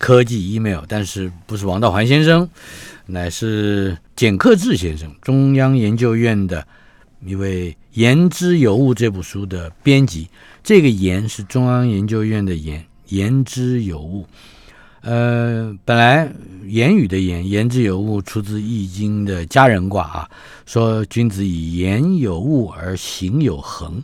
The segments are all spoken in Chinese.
科技 Email，但是不是王道环先生，乃是简克志先生，中央研究院的。一位《言之有物》这部书的编辑，这个“言”是中央研究院的“言”，言之有物。呃，本来言语的“言”，言之有物出自《易经》的家人卦啊，说君子以言有物而行有恒。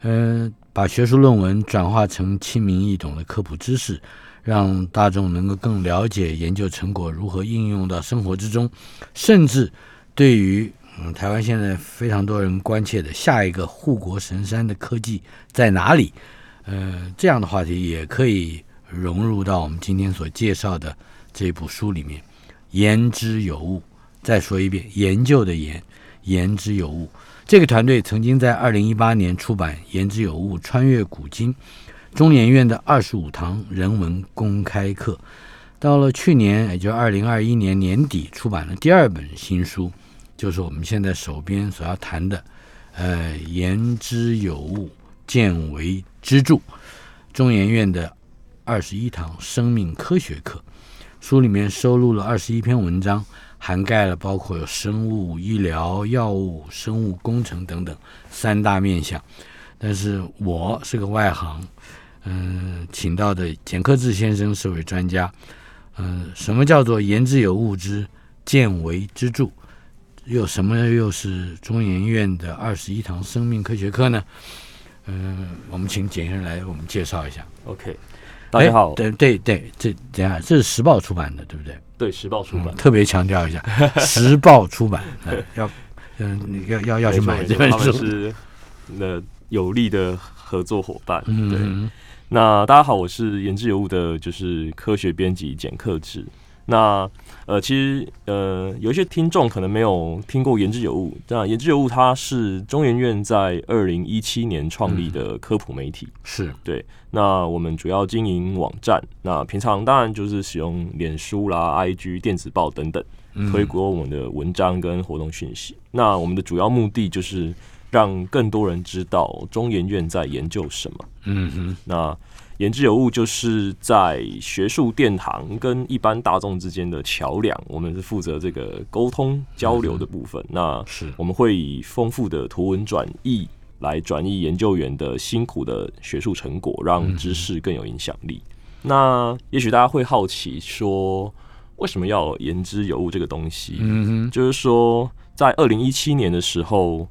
呃，把学术论文转化成亲民易懂的科普知识，让大众能够更了解研究成果如何应用到生活之中，甚至对于。嗯，台湾现在非常多人关切的下一个护国神山的科技在哪里？呃，这样的话题也可以融入到我们今天所介绍的这部书里面。言之有物，再说一遍，研究的言，言之有物。这个团队曾经在二零一八年出版《言之有物：穿越古今》，中研院的二十五堂人文公开课。到了去年，也就二零二一年年底，出版了第二本新书。就是我们现在手边所要谈的，呃，言之有物，见为支柱，中研院的二十一堂生命科学课，书里面收录了二十一篇文章，涵盖了包括有生物、医疗、药物、生物工程等等三大面向。但是我是个外行，嗯、呃，请到的简克志先生是位专家，嗯、呃，什么叫做言之有物之见为之助？又什么又是中研院的二十一堂生命科学课呢？嗯、呃，我们请简先生来我们介绍一下。OK，大家好。对对对，这等下这是时报出版的，对不对？对，时报出版、嗯。特别强调一下，时报出版，嗯、要嗯要要要去买这本书。是那有力的合作伙伴。对嗯，那大家好，我是言之有物的，就是科学编辑简克志。那呃，其实呃，有一些听众可能没有听过言之有物。那言之有物，它是中研院在二零一七年创立的科普媒体，嗯、是对。那我们主要经营网站，那平常当然就是使用脸书啦、IG、电子报等等，推广我们的文章跟活动讯息。嗯、那我们的主要目的就是让更多人知道中研院在研究什么。嗯哼，那。言之有物，就是在学术殿堂跟一般大众之间的桥梁，我们是负责这个沟通交流的部分。嗯、那是我们会以丰富的图文转译来转译研究员的辛苦的学术成果，让知识更有影响力。嗯、那也许大家会好奇说，为什么要言之有物这个东西？嗯哼，就是说，在二零一七年的时候，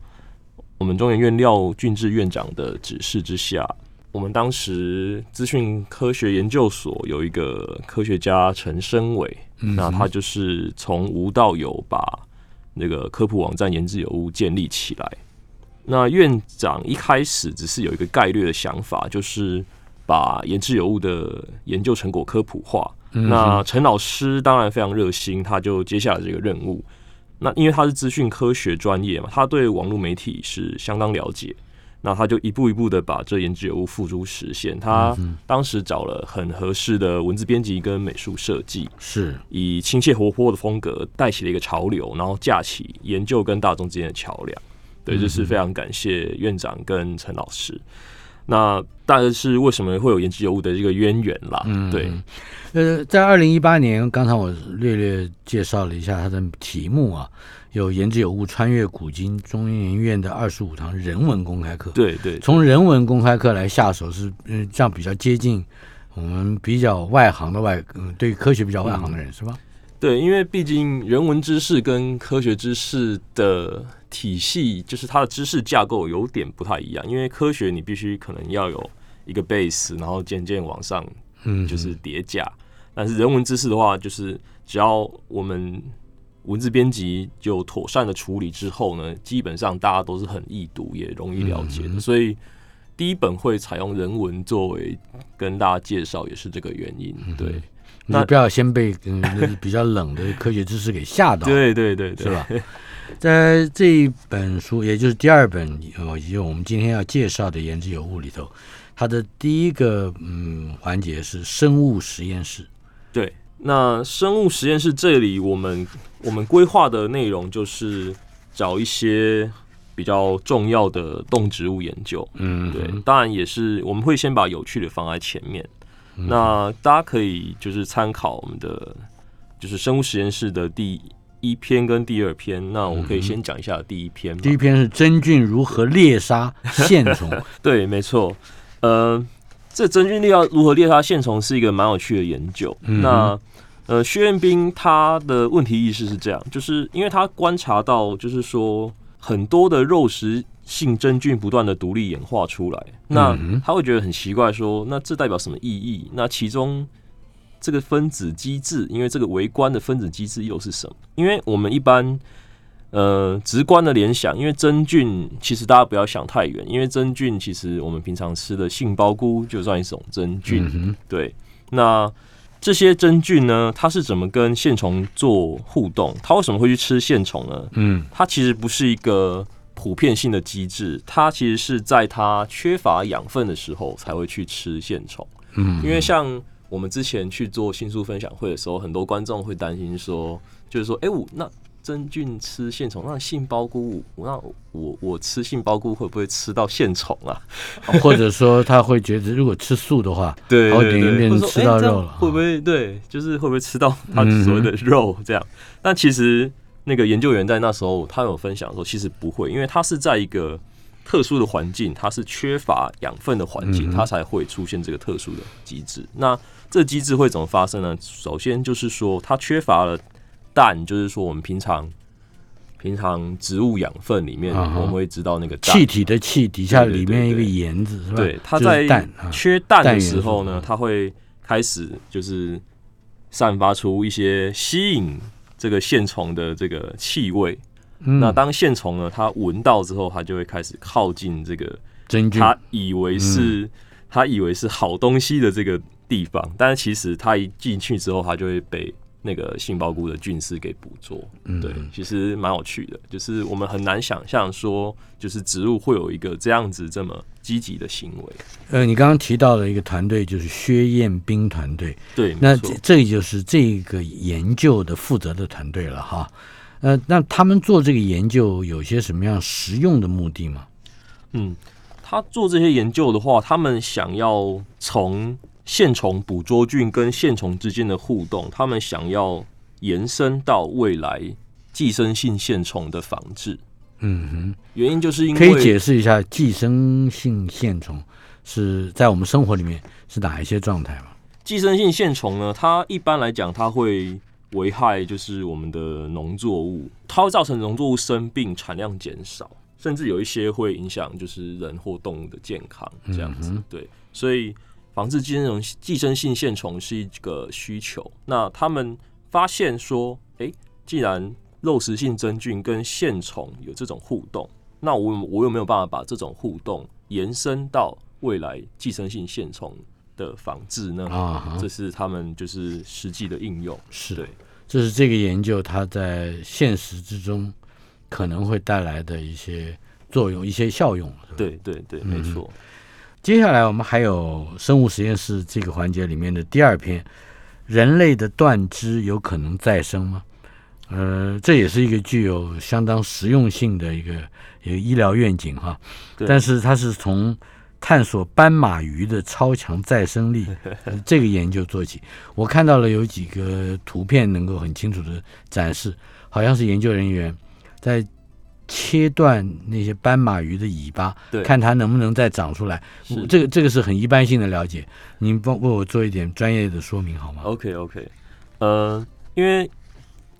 我们中研院廖俊志院长的指示之下。我们当时资讯科学研究所有一个科学家陈升伟，嗯、那他就是从无到有把那个科普网站言之有物建立起来。那院长一开始只是有一个概略的想法，就是把言之有物的研究成果科普化。嗯、那陈老师当然非常热心，他就接下了这个任务。那因为他是资讯科学专业嘛，他对网络媒体是相当了解。那他就一步一步的把这言之有物付诸实现。他当时找了很合适的文字编辑跟美术设计，是以亲切活泼的风格带起了一个潮流，然后架起研究跟大众之间的桥梁。对，这是非常感谢院长跟陈老师。那大概是为什么会有言之有物的这个渊源啦？嗯，对。呃，在二零一八年，刚才我略略介绍了一下它的题目啊。有言之有物，穿越古今，中研院的二十五堂人文公开课。对对，从人文公开课来下手是，嗯，这样比较接近我们比较外行的外，嗯，对科学比较外行的人、嗯、是吧？对，因为毕竟人文知识跟科学知识的体系，就是它的知识架构有点不太一样。因为科学你必须可能要有一个 base，然后渐渐往上，嗯，就是叠加。嗯、但是人文知识的话，就是只要我们。文字编辑就妥善的处理之后呢，基本上大家都是很易读也容易了解的，嗯、所以第一本会采用人文作为跟大家介绍，也是这个原因。对，嗯、那你不要先被、嗯、比较冷的科学知识给吓到。对对对对，是吧？在这一本书，也就是第二本，哦，以及我们今天要介绍的《言之有物》里头，它的第一个嗯环节是生物实验室。对，那生物实验室这里，我们我们规划的内容就是找一些比较重要的动植物研究。嗯，对，当然也是我们会先把有趣的放在前面。嗯、那大家可以就是参考我们的就是生物实验室的第一篇跟第二篇。那我可以先讲一下第一篇。第一篇是真菌如何猎杀线虫。对，没错。呃，这真菌要如何猎杀线虫是一个蛮有趣的研究。嗯、那呃，薛彦斌他的问题意识是这样，就是因为他观察到，就是说很多的肉食性真菌不断的独立演化出来，那他会觉得很奇怪说，说那这代表什么意义？那其中这个分子机制，因为这个微观的分子机制又是什么？因为我们一般呃直观的联想，因为真菌其实大家不要想太远，因为真菌其实我们平常吃的杏鲍菇就算一种真菌，嗯、对。那这些真菌呢，它是怎么跟线虫做互动？它为什么会去吃线虫呢？嗯，它其实不是一个。普遍性的机制，它其实是在它缺乏养分的时候才会去吃线虫。嗯，因为像我们之前去做新书分享会的时候，很多观众会担心说，就是说，哎，我那真菌吃线虫，那杏鲍菇，那我我吃杏鲍菇会不会吃到线虫啊？或者说他会觉得，如果吃素的话，对，对，对，对，变成吃到肉了，会不会对？就是会不会吃到他所谓的肉这样？嗯、但其实。那个研究员在那时候，他有分享说，其实不会，因为他是在一个特殊的环境，它是缺乏养分的环境，它才会出现这个特殊的机制。那这机制会怎么发生呢？首先就是说，它缺乏了氮，就是说我们平常平常植物养分里面，我们会知道那个气体的气底下里面一个盐子是吧？对，它在缺氮的时候呢，它会开始就是散发出一些吸引。这个线虫的这个气味，嗯、那当线虫呢，它闻到之后，它就会开始靠近这个真菌，它以为是它、嗯、以为是好东西的这个地方，但是其实它一进去之后，它就会被那个杏鲍菇的菌丝给捕捉。嗯、对，其实蛮有趣的，就是我们很难想象说，就是植物会有一个这样子这么积极的行为。呃，你刚刚提到的一个团队就是薛彦斌团队，对，那这这就是这个研究的负责的团队了哈。呃，那他们做这个研究有些什么样实用的目的吗？嗯，他做这些研究的话，他们想要从线虫捕捉菌跟线虫之间的互动，他们想要延伸到未来寄生性线虫的防治。嗯哼，原因就是因为可以解释一下寄生性线虫是在我们生活里面是哪一些状态吗？寄生性线虫呢，它一般来讲，它会危害就是我们的农作物，它会造成农作物生病、产量减少，甚至有一些会影响就是人或动物的健康这样子。嗯、对，所以防治寄生虫、寄生性线虫是一个需求。那他们发现说，哎、欸，既然肉食性真菌跟线虫有这种互动，那我我有没有办法把这种互动延伸到未来寄生性线虫的防治呢？啊，这是他们就是实际的应用。是，对，这是这个研究它在现实之中可能会带来的一些作用、一些效用。对对对，没错。嗯。接下来我们还有生物实验室这个环节里面的第二篇：人类的断肢有可能再生吗？呃，这也是一个具有相当实用性的一个一个医疗愿景哈，但是它是从探索斑马鱼的超强再生力 这个研究做起。我看到了有几个图片能够很清楚的展示，好像是研究人员在切断那些斑马鱼的尾巴，对看它能不能再长出来。这个这个是很一般性的了解，您帮为我做一点专业的说明好吗？OK OK，呃，因为。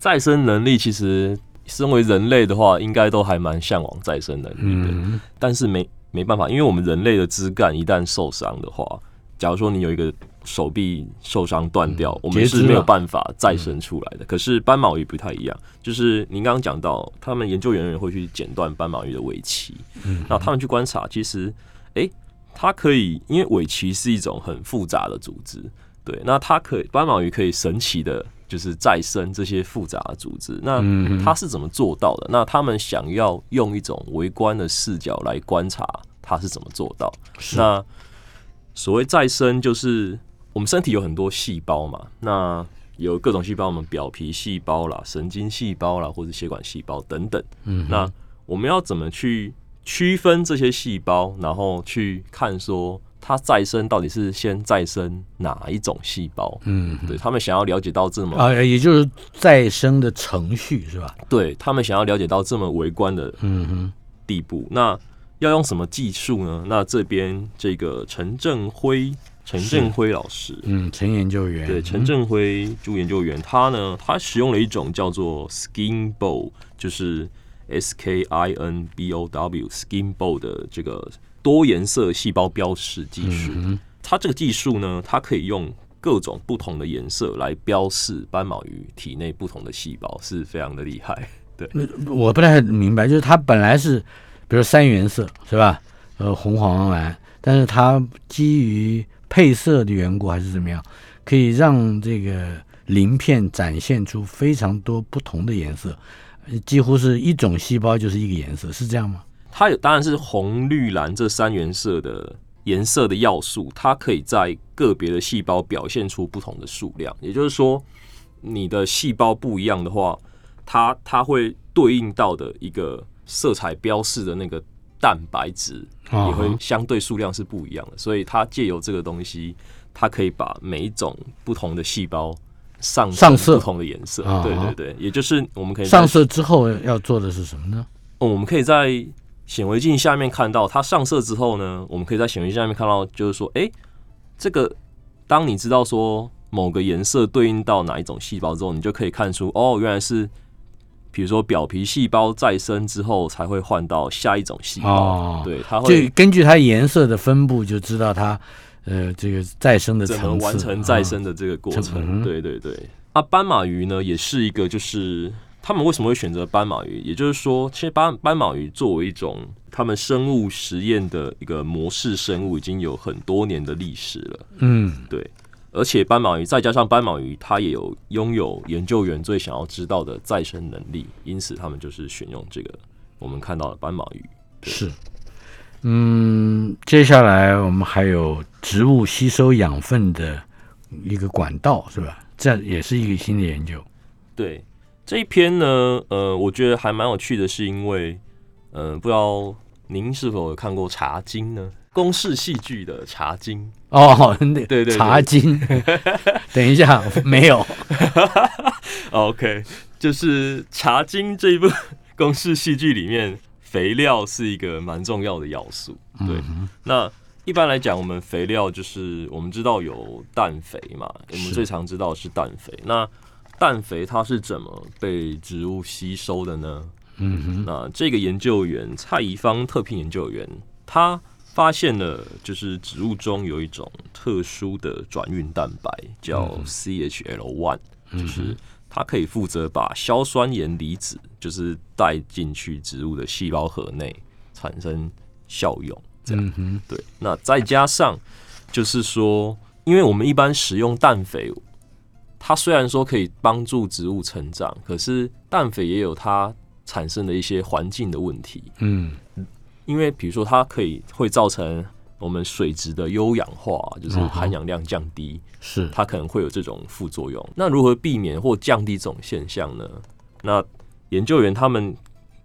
再生能力其实，身为人类的话，应该都还蛮向往再生能力的。嗯、但是没没办法，因为我们人类的枝干一旦受伤的话，假如说你有一个手臂受伤断掉，嗯、我们是没有办法再生出来的。嗯、可是斑马鱼不太一样，就是您刚刚讲到，他们研究人员会去剪断斑马鱼的尾鳍，嗯，那他们去观察，其实，哎、欸，它可以，因为尾鳍是一种很复杂的组织，对，那它可以斑马鱼可以神奇的。就是再生这些复杂的组织。那它是怎么做到的？那他们想要用一种微观的视角来观察，它是怎么做到？那所谓再生，就是我们身体有很多细胞嘛，那有各种细胞，我们表皮细胞啦、神经细胞啦，或者血管细胞等等。嗯，那我们要怎么去区分这些细胞，然后去看说？它再生到底是先再生哪一种细胞？嗯，对他们想要了解到这么啊，也就是再生的程序是吧？对他们想要了解到这么微观的嗯哼地步，那要用什么技术呢？那这边这个陈正辉，陈振辉老师，嗯，陈研究员，对，陈振辉朱研究员，他呢，他使用了一种叫做 SkinBow，就是 S K I N B O W SkinBow 的这个。多颜色细胞标识技术，它这个技术呢，它可以用各种不同的颜色来标示斑马鱼体内不同的细胞，是非常的厉害。对，我不太明白，就是它本来是，比如三原色是吧？呃，红、黄、蓝，但是它基于配色的缘故还是怎么样，可以让这个鳞片展现出非常多不同的颜色，几乎是一种细胞就是一个颜色，是这样吗？它有当然是红、绿、蓝这三原色的颜色的要素，它可以在个别的细胞表现出不同的数量。也就是说，你的细胞不一样的话，它它会对应到的一个色彩标示的那个蛋白质也会相对数量是不一样的。所以它借由这个东西，它可以把每一种不同的细胞上上色不同的颜色。对对对，也就是我们可以上色之后要做的是什么呢？我们可以在显微镜下面看到它上色之后呢，我们可以在显微镜下面看到，就是说，哎、欸，这个当你知道说某个颜色对应到哪一种细胞之后，你就可以看出，哦，原来是，比如说表皮细胞再生之后才会换到下一种细胞。哦，对，它会就根据它颜色的分布就知道它，呃，这个再生的层次，完成再生的这个过程。哦、对对对，啊，斑马鱼呢，也是一个就是。他们为什么会选择斑马鱼？也就是说，其实斑斑马鱼作为一种他们生物实验的一个模式生物，已经有很多年的历史了。嗯，对。而且斑马鱼再加上斑马鱼，它也有拥有研究员最想要知道的再生能力，因此他们就是选用这个我们看到的斑马鱼。是。嗯，接下来我们还有植物吸收养分的一个管道，是吧？这也是一个新的研究。对。这一篇呢，呃，我觉得还蛮有趣的，是因为，呃，不知道您是否有看过《茶经》呢？公式戏剧的《茶经》哦，对对，对，《茶经》。等一下，没有。OK，就是《茶经》这一部 公式戏剧里面，肥料是一个蛮重要的要素。对，嗯、那一般来讲，我们肥料就是我们知道有氮肥嘛，我们最常知道是氮肥。那氮肥它是怎么被植物吸收的呢？嗯哼，那这个研究员蔡宜芳特聘研究员，他发现了就是植物中有一种特殊的转运蛋白，叫 CHL One，就是它可以负责把硝酸盐离子就是带进去植物的细胞核内产生效用。这样，对。那再加上就是说，因为我们一般使用氮肥。它虽然说可以帮助植物成长，可是氮肥也有它产生的一些环境的问题。嗯，因为比如说它可以会造成我们水质的优氧化，就是含氧量降低，是它可能会有这种副作用。那如何避免或降低这种现象呢？那研究员他们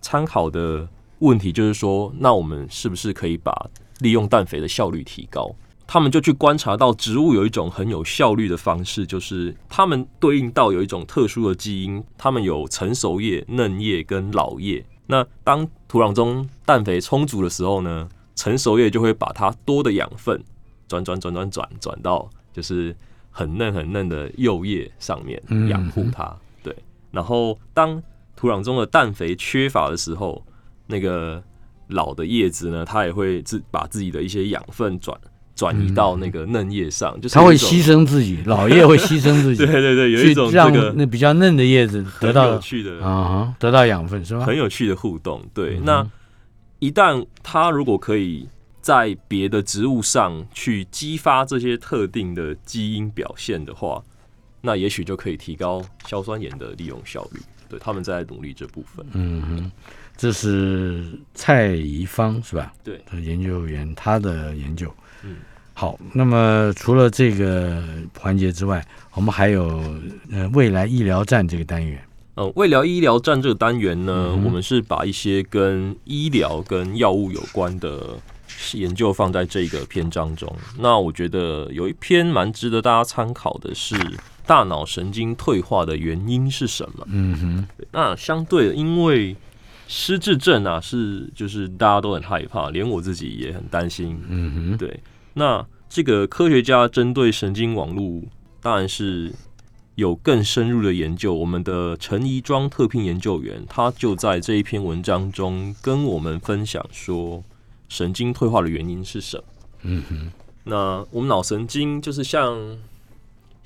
参考的问题就是说，那我们是不是可以把利用氮肥的效率提高？他们就去观察到植物有一种很有效率的方式，就是它们对应到有一种特殊的基因，它们有成熟叶、嫩叶跟老叶。那当土壤中氮肥充足的时候呢，成熟叶就会把它多的养分转转转转转转到就是很嫩很嫩的幼叶上面养护它。对，然后当土壤中的氮肥缺乏的时候，那个老的叶子呢，它也会自把自己的一些养分转。转移到那个嫩叶上，就是它会牺牲自己，老叶会牺牲自己，对对对，有一种这个那比较嫩的叶子得到有趣的啊，得到养分是吧？很有趣的互动。对，那一旦它如果可以在别的植物上去激发这些特定的基因表现的话，那也许就可以提高硝酸盐的利用效率。对，他们在努力这部分。嗯哼，这是蔡宜芳是吧？对，研究员他的研究。嗯，好。那么除了这个环节之外，我们还有呃未来医疗站这个单元。呃，未来医疗站这个单元呢，嗯、我们是把一些跟医疗跟药物有关的研究放在这个篇章中。那我觉得有一篇蛮值得大家参考的是。大脑神经退化的原因是什么？嗯哼，那相对的，因为失智症啊，是就是大家都很害怕，连我自己也很担心。嗯哼，对。那这个科学家针对神经网络，当然是有更深入的研究。我们的陈怡庄特聘研究员，他就在这一篇文章中跟我们分享说，神经退化的原因是什么？嗯哼，那我们脑神经就是像。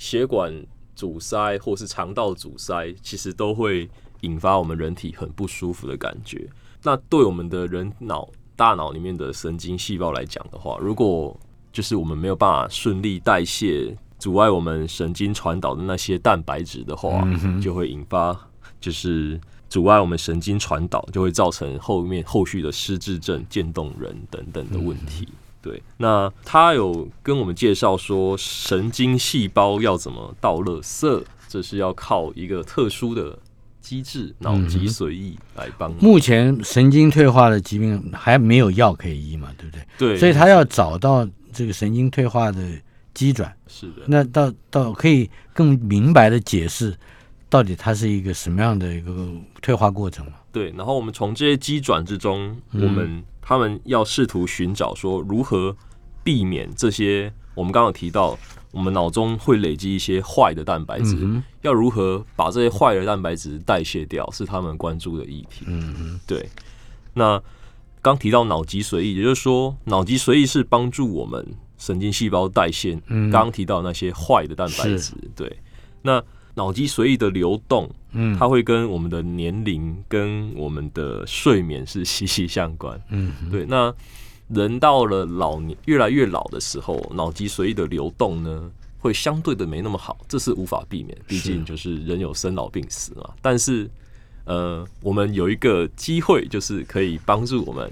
血管阻塞或是肠道阻塞，其实都会引发我们人体很不舒服的感觉。那对我们的人脑大脑里面的神经细胞来讲的话，如果就是我们没有办法顺利代谢，阻碍我们神经传导的那些蛋白质的话，就会引发就是阻碍我们神经传导，就会造成后面后续的失智症、渐冻人等等的问题。对，那他有跟我们介绍说，神经细胞要怎么倒垃圾，这是要靠一个特殊的机制——脑脊髓液来帮。目前神经退化的疾病还没有药可以医嘛？对不对？对，所以他要找到这个神经退化的机转。是的，那到到可以更明白的解释，到底它是一个什么样的一个退化过程嘛？对，然后我们从这些机转之中，我们。他们要试图寻找说如何避免这些，我们刚刚提到，我们脑中会累积一些坏的蛋白质，嗯，要如何把这些坏的蛋白质代谢掉，是他们关注的议题。嗯嗯，对。那刚提到脑脊髓液，也就是说，脑脊髓液是帮助我们神经细胞代谢刚刚提到那些坏的蛋白质。对。那脑脊髓液的流动。嗯，它会跟我们的年龄、跟我们的睡眠是息息相关。嗯，对。那人到了老年，越来越老的时候，脑脊髓液的流动呢，会相对的没那么好，这是无法避免。毕竟就是人有生老病死嘛。但是，呃，我们有一个机会，就是可以帮助我们。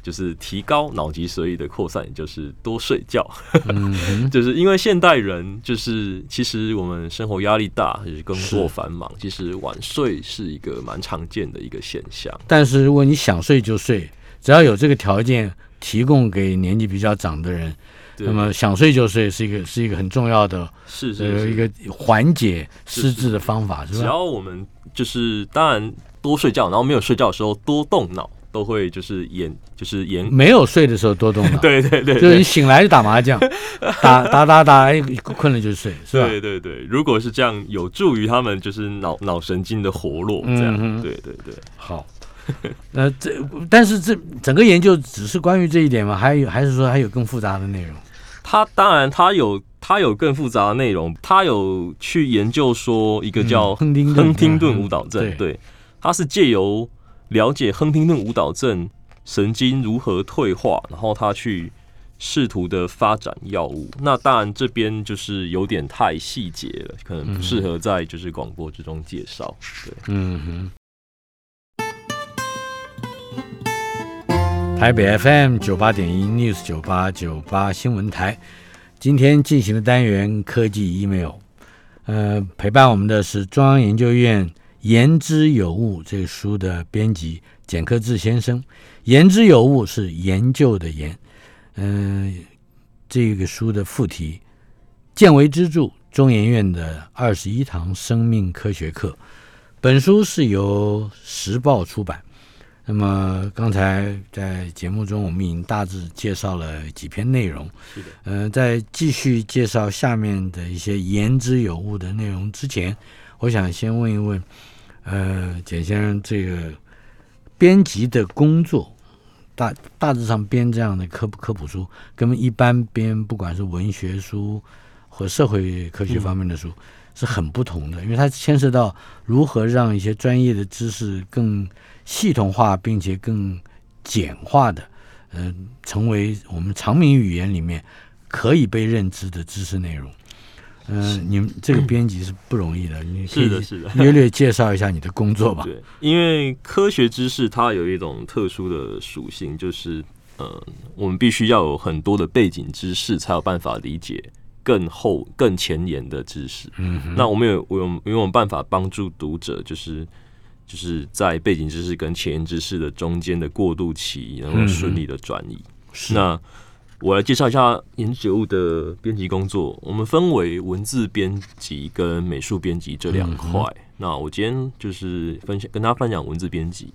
就是提高脑脊髓液的扩散，也就是多睡觉。嗯、就是因为现代人，就是其实我们生活压力大，就是工作繁忙，其实晚睡是一个蛮常见的一个现象。但是如果你想睡就睡，只要有这个条件提供给年纪比较长的人，那么想睡就睡是一个是一个很重要的，是是，一个缓解失智的方法，是，吧？只要我们就是当然多睡觉，然后没有睡觉的时候多动脑。都会就是演就是演没有睡的时候多动脑，对，对对对，就是你醒来就打麻将，打打打打，哎，困了就睡，是吧？对对对，如果是这样，有助于他们就是脑脑神经的活络，这样，嗯、对对对。好，那这但是这整个研究只是关于这一点吗？还有还是说还有更复杂的内容？他当然他有他有更复杂的内容，他有去研究说一个叫亨廷顿舞蹈症，嗯、对，他是借由。了解亨廷顿舞蹈症神经如何退化，然后他去试图的发展药物。那当然这边就是有点太细节了，可能不适合在就是广播之中介绍。对，嗯哼。台北 FM 九八点一 News 九八九八新闻台，今天进行的单元科技 email，呃，陪伴我们的是中央研究院。言之有物这个书的编辑简克志先生，言之有物是研究的研，嗯、这个书的副题，见微知著，中研院的二十一堂生命科学课。本书是由时报出版。那么刚才在节目中，我们已经大致介绍了几篇内容。是的。嗯、呃，在继续介绍下面的一些言之有物的内容之前，我想先问一问。呃，简先生，这个编辑的工作，大大致上编这样的科科普书，跟一般编不管是文学书或社会科学方面的书，是很不同的，因为它牵涉到如何让一些专业的知识更系统化，并且更简化的，呃，成为我们常民语言里面可以被认知的知识内容。嗯、呃，你们 这个编辑是不容易的，你是的，是的，略略介绍一下你的工作吧。对，因为科学知识它有一种特殊的属性，就是呃，我们必须要有很多的背景知识，才有办法理解更后、更前沿的知识。那我们有，我有，有没有办法帮助读者，就是就是在背景知识跟前沿知识的中间的过渡期，能够顺利的转移。嗯、那。我来介绍一下研究物的编辑工作。我们分为文字编辑跟美术编辑这两块。嗯、那我今天就是分享，跟大家分享文字编辑。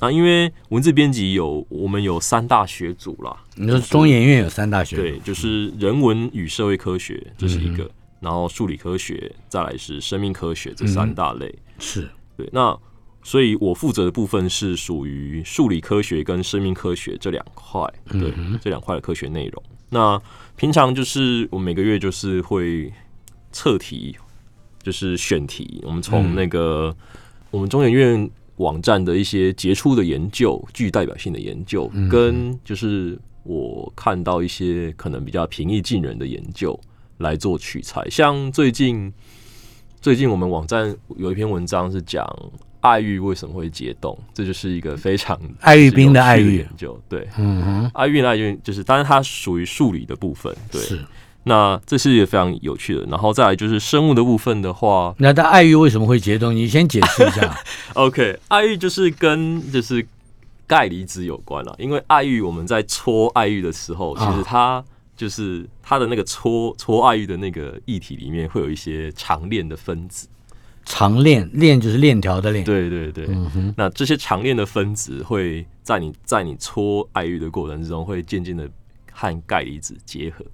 那因为文字编辑有我们有三大学组啦。你说中研院有三大学组？对，就是人文与社会科学，这是一个。嗯、然后数理科学，再来是生命科学，这三大类。嗯、是对。那所以我负责的部分是属于数理科学跟生命科学这两块，对，这两块的科学内容。那平常就是我每个月就是会测题，就是选题。我们从那个我们中研院网站的一些杰出的研究、具代表性的研究，跟就是我看到一些可能比较平易近人的研究来做取材。像最近最近我们网站有一篇文章是讲。爱玉为什么会解冻？这就是一个非常爱玉冰的爱玉研究。对，嗯哼，爱玉的爱玉就是，当然它属于数理的部分。对，是。那这是一个非常有趣的。然后再来就是生物的部分的话，那它爱玉为什么会解冻？你先解释一下。OK，爱玉就是跟就是钙离子有关了。因为爱玉我们在搓爱玉的时候，其实它就是它的那个搓搓爱玉的那个液体里面会有一些长链的分子。长链链就是链条的链，对对对。嗯、哼那这些长链的分子会在你在你搓爱玉的过程之中，会渐渐的和钙离子结合，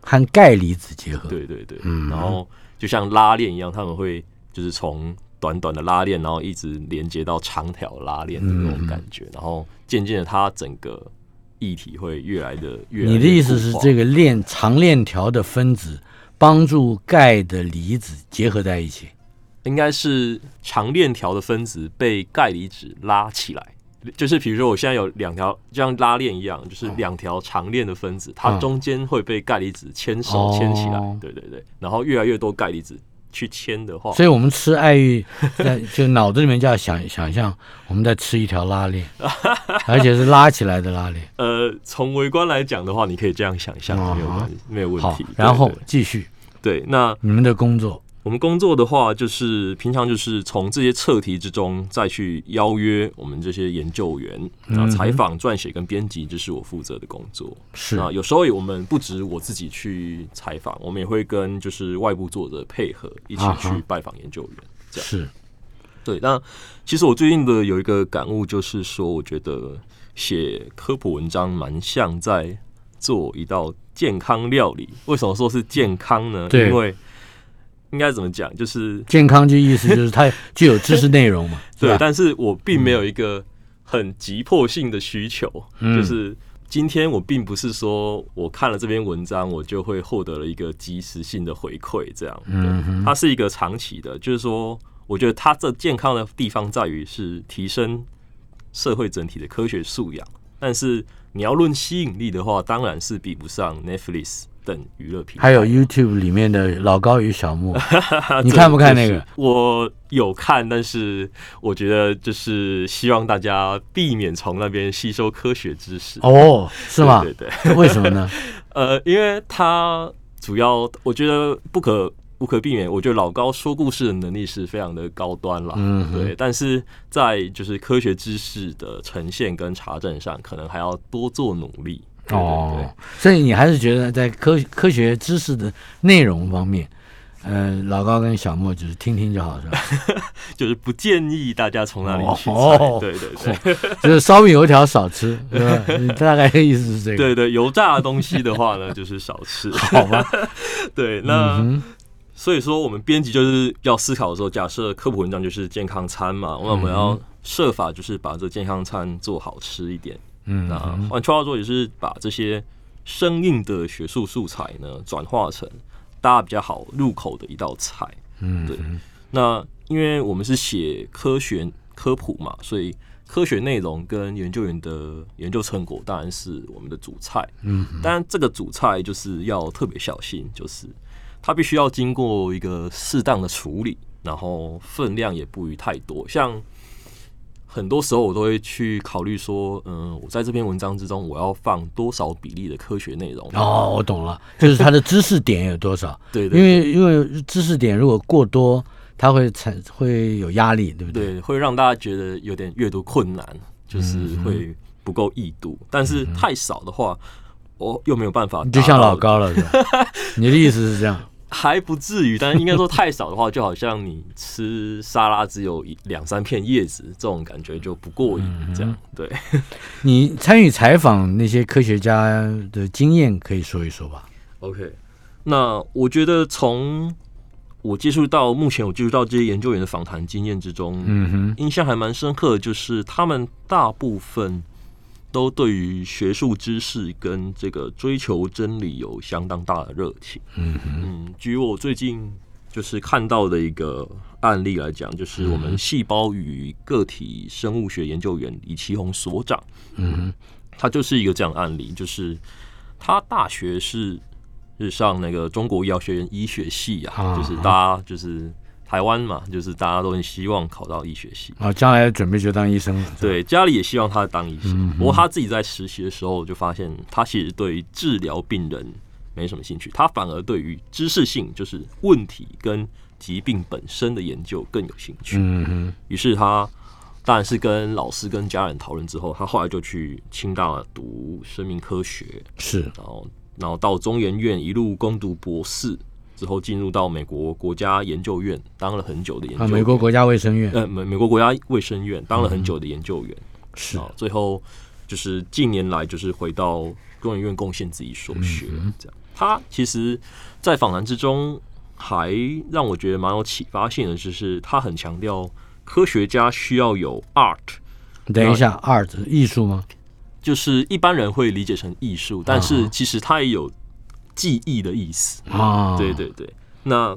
和钙离子结合。对对对。嗯、然后就像拉链一样，他们会就是从短短的拉链，然后一直连接到长条拉链的那种感觉，嗯、然后渐渐的，它整个液体会越来的越来越。你的意思是，这个链长链条的分子帮助钙的离子结合在一起？应该是长链条的分子被钙离子拉起来，就是比如说我现在有两条，就像拉链一样，就是两条长链的分子，它中间会被钙离子牵手牵起来，对对对，然后越来越多钙离子去牵的话，所以我们吃爱玉，在就脑子里面就要想想象我们在吃一条拉链，而且是拉起来的拉链。呃，从微观来讲的话，你可以这样想象，没有关系，没有问题。然后继续，对，那你们的工作。我们工作的话，就是平常就是从这些测题之中再去邀约我们这些研究员然后，采访、撰写跟编辑，这是我负责的工作。是啊，有时候我们不止我自己去采访，我们也会跟就是外部作者配合，一起去拜访研究员。这样是，对。那其实我最近的有一个感悟，就是说，我觉得写科普文章蛮像在做一道健康料理。为什么说是健康呢？因为应该怎么讲？就是健康，就意思就是它具有知识内容嘛。对，但是我并没有一个很急迫性的需求。嗯、就是今天我并不是说我看了这篇文章，我就会获得了一个及时性的回馈。这样，嗯，它是一个长期的。就是说，我觉得它这健康的地方在于是提升社会整体的科学素养。但是你要论吸引力的话，当然是比不上 Netflix。等娱乐品，还有 YouTube 里面的老高与小莫，你看不看那个？我有看，但是我觉得就是希望大家避免从那边吸收科学知识。哦，是吗？对对对，为什么呢？呃，因为他主要我觉得不可不可避免，我觉得老高说故事的能力是非常的高端了。嗯，对，但是在就是科学知识的呈现跟查证上，可能还要多做努力。哦，所以你还是觉得在科科学知识的内容方面，呃，老高跟小莫就是听听就好，是吧？就是不建议大家从那里取材。哦，对对对，就是烧饼油条少吃，是吧？你 大概的意思是这个。对对，油炸的东西的话呢，就是少吃，好吧？对，那、嗯、所以说我们编辑就是要思考的时候，假设科普文章就是健康餐嘛，那我们要设法就是把这健康餐做好吃一点。嗯，那换句话说，也是把这些生硬的学术素材呢，转化成大家比较好入口的一道菜。嗯，对。那因为我们是写科学科普嘛，所以科学内容跟研究员的研究成果当然是我们的主菜。嗯，当然这个主菜就是要特别小心，就是它必须要经过一个适当的处理，然后分量也不宜太多。像很多时候我都会去考虑说，嗯，我在这篇文章之中我要放多少比例的科学内容？哦，我懂了，就是它的知识点有多少？对，对，因为因为知识点如果过多，它会产会有压力，对不对？对，会让大家觉得有点阅读困难，就是会不够易读。嗯、但是太少的话，我又没有办法。就像老高了，是吧？你的意思是这样？还不至于，但是应该说太少的话，就好像你吃沙拉只有一两三片叶子，这种感觉就不过瘾。这样对。你参与采访那些科学家的经验，可以说一说吧？OK，那我觉得从我接触到目前我接触到这些研究员的访谈经验之中，嗯哼，印象还蛮深刻的，就是他们大部分。都对于学术知识跟这个追求真理有相当大的热情。嗯嗯，举我最近就是看到的一个案例来讲，就是我们细胞与个体生物学研究员李奇宏所长。嗯哼，他就是一个这样的案例，就是他大学是是上那个中国医药学院医学系啊，就是大家就是。台湾嘛，就是大家都很希望考到医学系啊，将来准备就当医生了。对，家里也希望他当医生。不过他自己在实习的时候就发现，他其实对治疗病人没什么兴趣，他反而对于知识性，就是问题跟疾病本身的研究更有兴趣。嗯哼。于是他当然是跟老师跟家人讨论之后，他后来就去清大读生命科学，是，然后然后到中研院一路攻读博士。之后进入到美国国家研究院当了很久的研究员，美国国家卫生院，呃，美美国国家卫生院当了很久的研究员，是啊，最后就是近年来就是回到中研院贡献自己所学，这样。他其实，在访谈之中还让我觉得蛮有启发性的，就是他很强调科学家需要有 art。等一下，art 艺术吗？就是一般人会理解成艺术，但是其实他也有。记忆的意思啊，对对对。那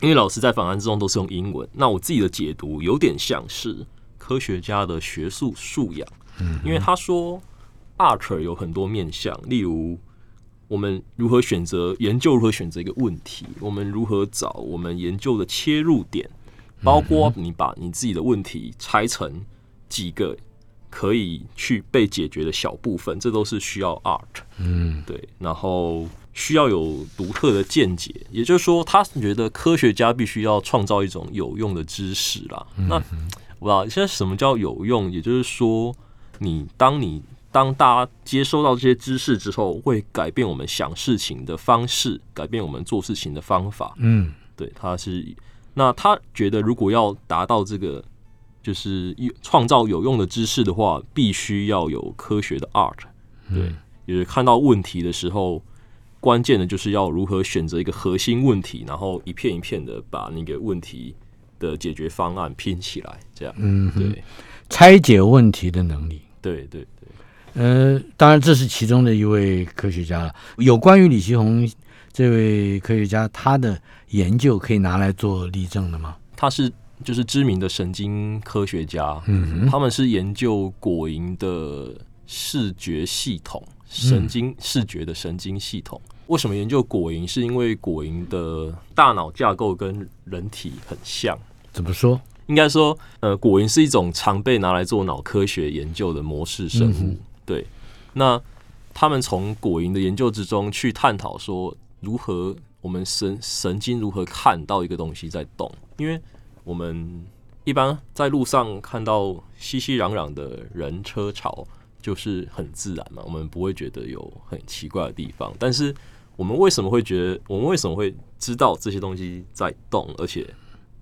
因为老师在访谈之中都是用英文，那我自己的解读有点像是科学家的学术素养。嗯，因为他说 art 有很多面向，例如我们如何选择研究，如何选择一个问题，我们如何找我们研究的切入点，包括你把你自己的问题拆成几个可以去被解决的小部分，这都是需要 art。嗯，对，然后。需要有独特的见解，也就是说，他觉得科学家必须要创造一种有用的知识啦。那我不知道现在什么叫有用，也就是说，你当你当大家接收到这些知识之后，会改变我们想事情的方式，改变我们做事情的方法。嗯，对，他是那他觉得，如果要达到这个，就是创造有用的知识的话，必须要有科学的 art。对，就是看到问题的时候。关键的就是要如何选择一个核心问题，然后一片一片的把那个问题的解决方案拼起来，这样，嗯，对，拆解问题的能力，对对对，呃，当然这是其中的一位科学家了。有关于李奇红这位科学家，他的研究可以拿来做例证的吗？他是就是知名的神经科学家，嗯，他们是研究果蝇的视觉系统。神经视觉的神经系统，为什么研究果蝇？是因为果蝇的大脑架构跟人体很像。怎么说？应该说，呃，果蝇是一种常被拿来做脑科学研究的模式生物。嗯、对，那他们从果蝇的研究之中去探讨说，如何我们神神经如何看到一个东西在动？因为我们一般在路上看到熙熙攘攘的人车潮。就是很自然嘛，我们不会觉得有很奇怪的地方。但是我们为什么会觉得，我们为什么会知道这些东西在动，而且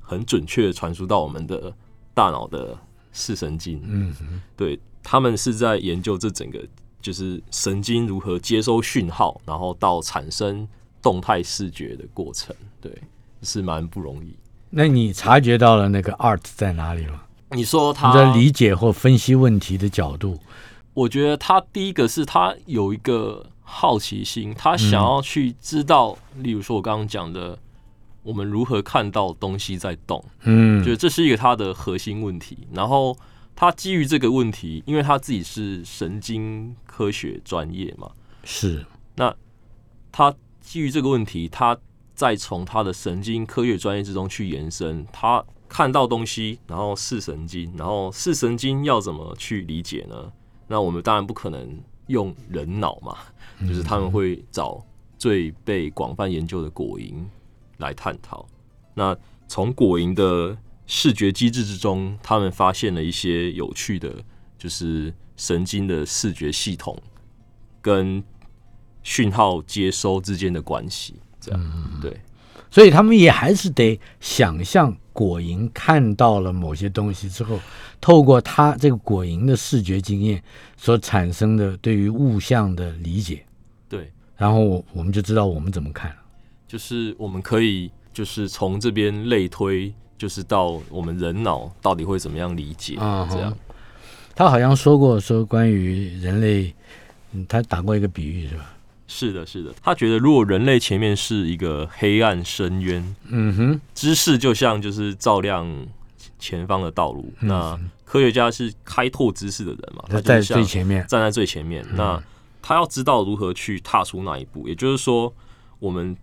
很准确的传输到我们的大脑的视神经？嗯，对，他们是在研究这整个就是神经如何接收讯号，然后到产生动态视觉的过程。对，是蛮不容易。那你察觉到了那个 art 在哪里吗？你说他在理解或分析问题的角度。我觉得他第一个是他有一个好奇心，他想要去知道，嗯、例如说我刚刚讲的，我们如何看到东西在动，嗯，觉得这是一个他的核心问题。然后他基于这个问题，因为他自己是神经科学专业嘛，是，那他基于这个问题，他再从他的神经科学专业之中去延伸，他看到东西，然后视神经，然后视神经要怎么去理解呢？那我们当然不可能用人脑嘛，就是他们会找最被广泛研究的果蝇来探讨。那从果蝇的视觉机制之中，他们发现了一些有趣的，就是神经的视觉系统跟讯号接收之间的关系。这样对，所以他们也还是得想象果蝇看到了某些东西之后，透过它这个果蝇的视觉经验所产生的对于物象的理解。对，然后我我们就知道我们怎么看了，就是我们可以。就是从这边类推，就是到我们人脑到底会怎么样理解？这样，他好像说过说关于人类，他打过一个比喻是吧？是的，是的。他觉得如果人类前面是一个黑暗深渊，嗯哼，知识就像就是照亮前方的道路。那科学家是开拓知识的人嘛？他在最前面，站在最前面。那他要知道如何去踏出那一步，也就是说，我们。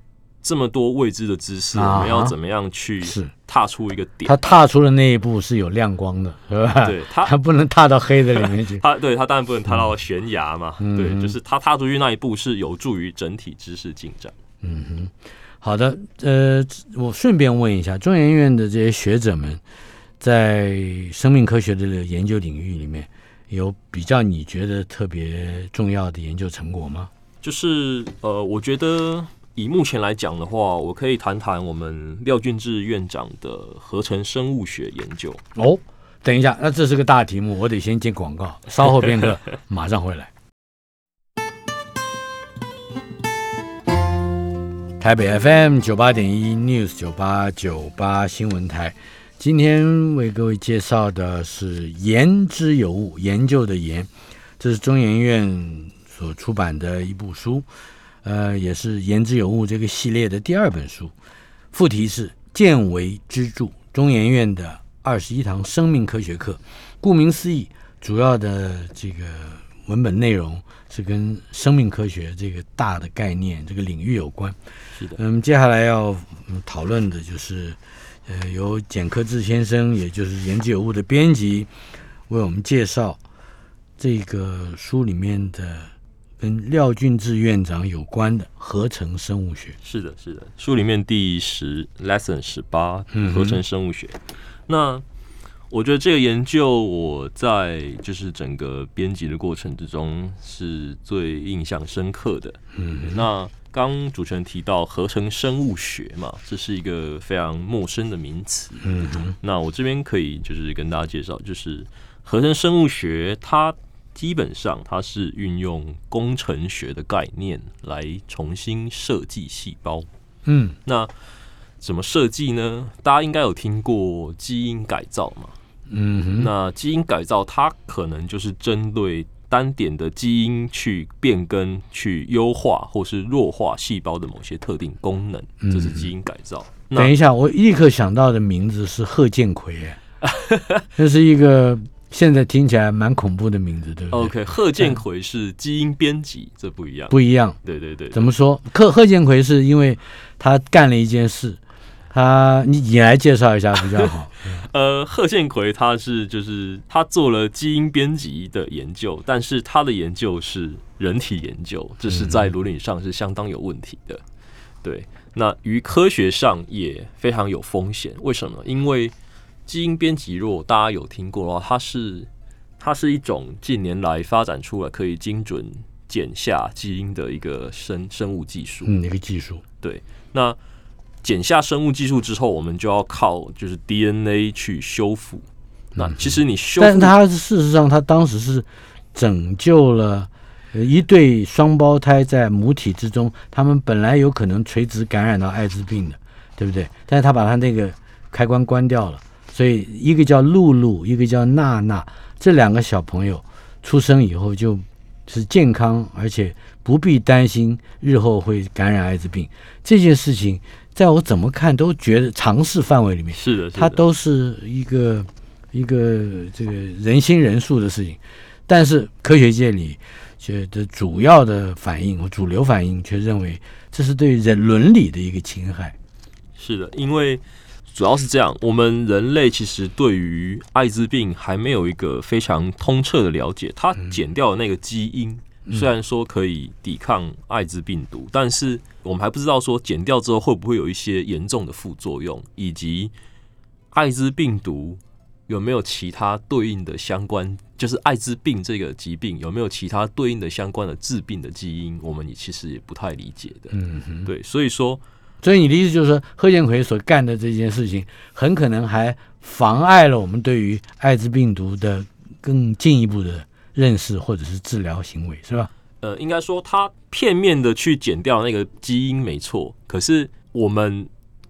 这么多未知的知识，我们要怎么样去踏出一个点？他踏出的那一步是有亮光的，是吧？对他，他不能踏到黑的里面去。他对他当然不能踏到悬崖嘛。嗯、对，就是他踏出去那一步是有助于整体知识进展。嗯哼，好的。呃，我顺便问一下，中研院的这些学者们，在生命科学的研究领域里面，有比较你觉得特别重要的研究成果吗？就是呃，我觉得。以目前来讲的话，我可以谈谈我们廖俊志院长的合成生物学研究。哦，等一下，那这是个大题目，我得先接广告，稍后片刻，马上回来。台北 FM 九八点一 News 九八九八新闻台，今天为各位介绍的是“言之有物”，研究的研，这是中研院所出版的一部书。呃，也是言之有物这个系列的第二本书，副题是“见微知著”，中研院的二十一堂生命科学课。顾名思义，主要的这个文本内容是跟生命科学这个大的概念、这个领域有关。是的。嗯，接下来要讨论的就是，呃，由简克志先生，也就是言之有物的编辑，为我们介绍这个书里面的。跟廖俊志院长有关的合成生物学，是的，是的。书里面第十 lesson 十八，合成生物学。嗯、那我觉得这个研究我在就是整个编辑的过程之中是最印象深刻的。嗯，那刚主持人提到合成生物学嘛，这是一个非常陌生的名词。嗯，那我这边可以就是跟大家介绍，就是合成生物学它。基本上，它是运用工程学的概念来重新设计细胞。嗯，那怎么设计呢？大家应该有听过基因改造嘛？嗯，那基因改造它可能就是针对单点的基因去变更、去优化或是弱化细胞的某些特定功能，这是基因改造。嗯、等一下，我立刻想到的名字是贺建奎，这是一个。现在听起来蛮恐怖的名字，对不对？OK，贺建奎是基因编辑，这不一样，不一样。对对对，怎么说？贺贺建奎是因为他干了一件事，他你你来介绍一下比较好。呃，贺建奎他是就是他做了基因编辑的研究，但是他的研究是人体研究，这是在伦理上是相当有问题的。对，那于科学上也非常有风险。为什么？因为基因编辑，如果大家有听过的话，它是它是一种近年来发展出来可以精准剪下基因的一个生生物技术。嗯，一个技术。对，那剪下生物技术之后，我们就要靠就是 DNA 去修复。那其实你修复，但它事实上，它当时是拯救了一对双胞胎在母体之中，他们本来有可能垂直感染到艾滋病的，对不对？但是他把他那个开关关掉了。所以，一个叫露露，一个叫娜娜，这两个小朋友出生以后就是健康，而且不必担心日后会感染艾滋病。这件事情，在我怎么看都觉得尝试范围里面，是的，它都是一个一个这个人心人数的事情。但是科学界里觉得主要的反应和主流反应却认为这是对人伦理的一个侵害。是的，因为主要是这样，我们人类其实对于艾滋病还没有一个非常通彻的了解。它减掉的那个基因，虽然说可以抵抗艾滋病毒，但是我们还不知道说减掉之后会不会有一些严重的副作用，以及艾滋病毒。有没有其他对应的相关？就是艾滋病这个疾病有没有其他对应的相关的致病的基因？我们也其实也不太理解的。嗯哼，对，所以说，所以你的意思就是说，贺建奎所干的这件事情，很可能还妨碍了我们对于艾滋病毒的更进一步的认识或者是治疗行为，是吧？呃，应该说他片面的去减掉那个基因没错，可是我们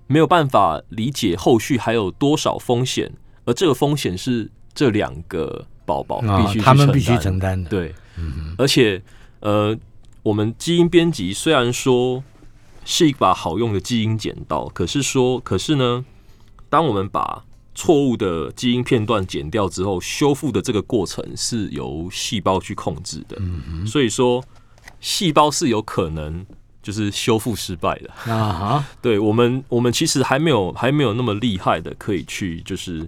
没有办法理解后续还有多少风险。而这个风险是这两个宝宝必须、哦、他们必须承担的。对，嗯、而且呃，我们基因编辑虽然说是一把好用的基因剪刀，可是说，可是呢，当我们把错误的基因片段剪掉之后，修复的这个过程是由细胞去控制的。嗯、所以说，细胞是有可能就是修复失败的。啊哈，对我们，我们其实还没有还没有那么厉害的可以去就是。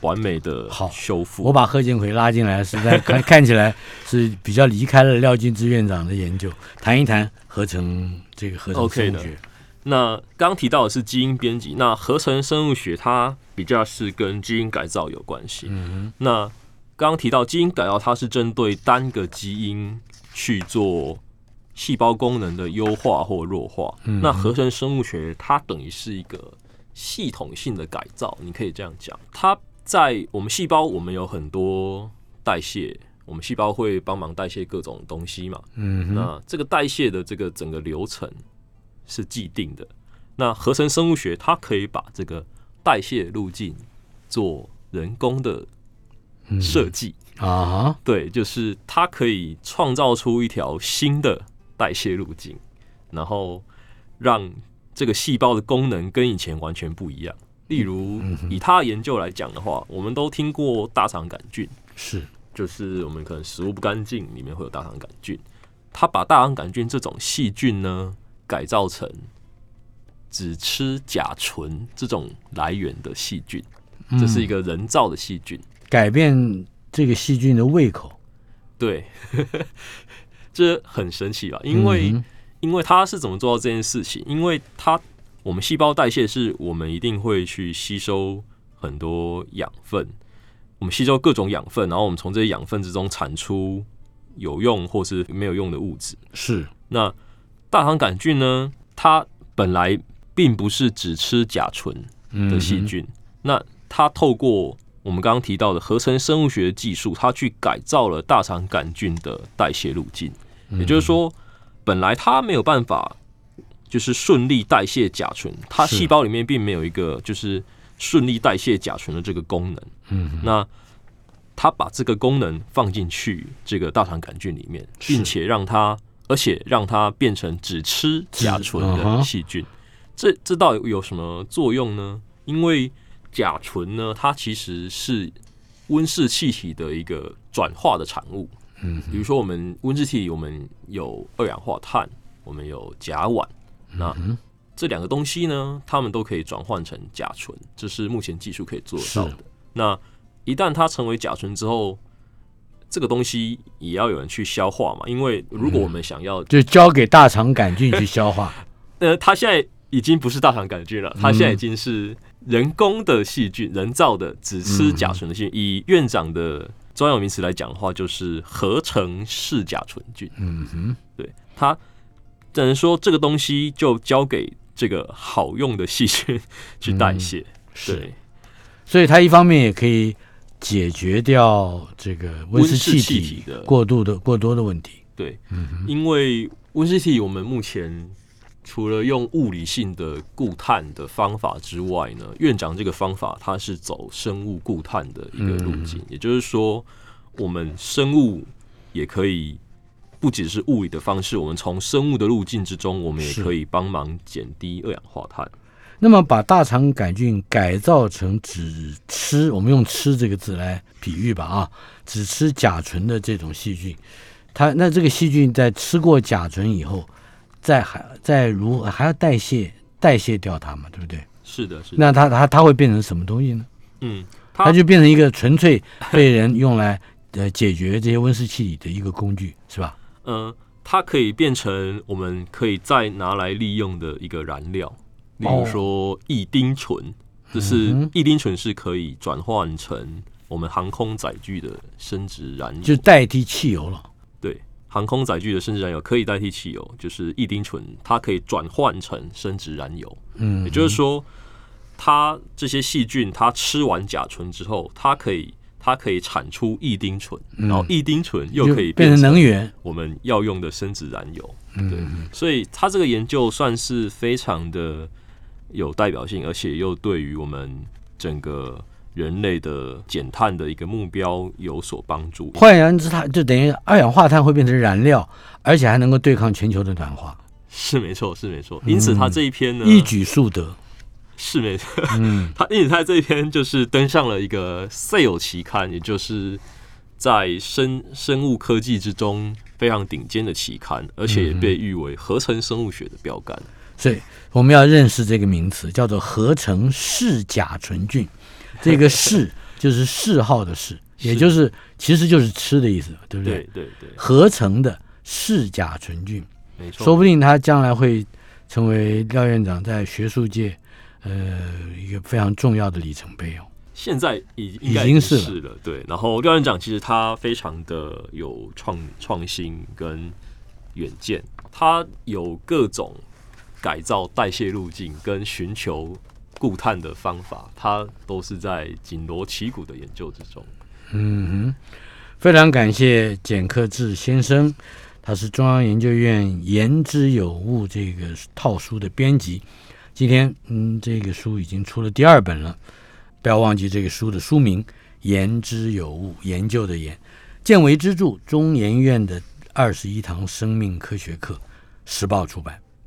完美的好修复。我把贺建奎拉进来，实在看 看起来是比较离开了廖俊之院长的研究，谈一谈合成这个合成生物学。Okay、那刚提到的是基因编辑，那合成生物学它比较是跟基因改造有关系。嗯哼，那刚刚提到基因改造，它是针对单个基因去做细胞功能的优化或弱化。嗯、那合成生物学它等于是一个系统性的改造，你可以这样讲，它。在我们细胞，我们有很多代谢，我们细胞会帮忙代谢各种东西嘛。嗯，那这个代谢的这个整个流程是既定的。那合成生物学它可以把这个代谢路径做人工的设计啊，对，就是它可以创造出一条新的代谢路径，然后让这个细胞的功能跟以前完全不一样。例如，以他的研究来讲的话，我们都听过大肠杆菌，是，就是我们可能食物不干净，里面会有大肠杆菌。他把大肠杆菌这种细菌呢，改造成只吃甲醇这种来源的细菌，这是一个人造的细菌，改变这个细菌的胃口。对，这很神奇吧？因为，因为他是怎么做到这件事情？因为他。我们细胞代谢是我们一定会去吸收很多养分，我们吸收各种养分，然后我们从这些养分之中产出有用或是没有用的物质。是。那大肠杆菌呢？它本来并不是只吃甲醇的细菌，嗯、那它透过我们刚刚提到的合成生物学的技术，它去改造了大肠杆菌的代谢路径。也就是说，本来它没有办法。就是顺利代谢甲醇，它细胞里面并没有一个就是顺利代谢甲醇的这个功能。嗯，那它把这个功能放进去这个大肠杆菌里面，并且让它，而且让它变成只吃甲醇的细菌。这这到底有什么作用呢？因为甲醇呢，它其实是温室气体的一个转化的产物。嗯，比如说我们温室气体，我们有二氧化碳，我们有甲烷。那这两个东西呢，它们都可以转换成甲醇，这是目前技术可以做得到的。那一旦它成为甲醇之后，这个东西也要有人去消化嘛？因为如果我们想要，就交给大肠杆菌去消化。呃，它现在已经不是大肠杆菌了，它现在已经是人工的细菌，人造的只吃甲醇的细菌。以院长的专有名词来讲的话，就是合成式甲醇菌。嗯哼，对它。只能说这个东西就交给这个好用的细菌去代谢，嗯、对，所以它一方面也可以解决掉这个温室气体的过度的过多的问题。对，嗯、因为温室气体我们目前除了用物理性的固碳的方法之外呢，院长这个方法它是走生物固碳的一个路径，嗯、也就是说我们生物也可以。不只是物理的方式，我们从生物的路径之中，我们也可以帮忙减低二氧化碳。那么，把大肠杆菌改造成只吃，我们用“吃”这个字来比喻吧，啊，只吃甲醇的这种细菌，它那这个细菌在吃过甲醇以后，再还再如还要代谢代谢掉它嘛，对不对？是的，是的。那它它它会变成什么东西呢？嗯，它，它就变成一个纯粹被人用来呃解决这些温室气体的一个工具，是吧？嗯，它可以变成我们可以再拿来利用的一个燃料，例如说异丁醇，哦、就是异丁醇是可以转换成我们航空载具的生殖燃油，就代替汽油了。对，航空载具的生殖燃油可以代替汽油，就是异丁醇，它可以转换成生殖燃油。嗯，也就是说，它这些细菌，它吃完甲醇之后，它可以。它可以产出异丁醇，然后异丁醇又可以变成能源，我们要用的生质燃油。对，所以它这个研究算是非常的有代表性，而且又对于我们整个人类的减碳的一个目标有所帮助。换言之，它就等于二氧化碳会变成燃料，而且还能够对抗全球的暖化。是没错，是没错。因此，它这一篇呢，一举数得。是没错，嗯，他因此他这一篇就是登上了一个 Cell 期刊，也就是在生生物科技之中非常顶尖的期刊，而且也被誉为合成生物学的标杆。所以我们要认识这个名词，叫做合成嗜甲醇菌。这个嗜就是嗜好的嗜，也就是其实就是吃的意思，对不对？对对对。合成的嗜甲醇菌，没错，说不定他将来会成为廖院长在学术界。呃，一个非常重要的里程碑哦。现在已经已经是了，了，对。然后廖院长其实他非常的有创创新跟远见，他有各种改造代谢路径跟寻求固碳的方法，他都是在紧锣旗鼓的研究之中。嗯哼，非常感谢简克志先生，他是中央研究院言之有物这个套书的编辑。今天，嗯，这个书已经出了第二本了，不要忘记这个书的书名《言之有物》，研究的研，见微知著，中研院的二十一堂生命科学课，时报出版。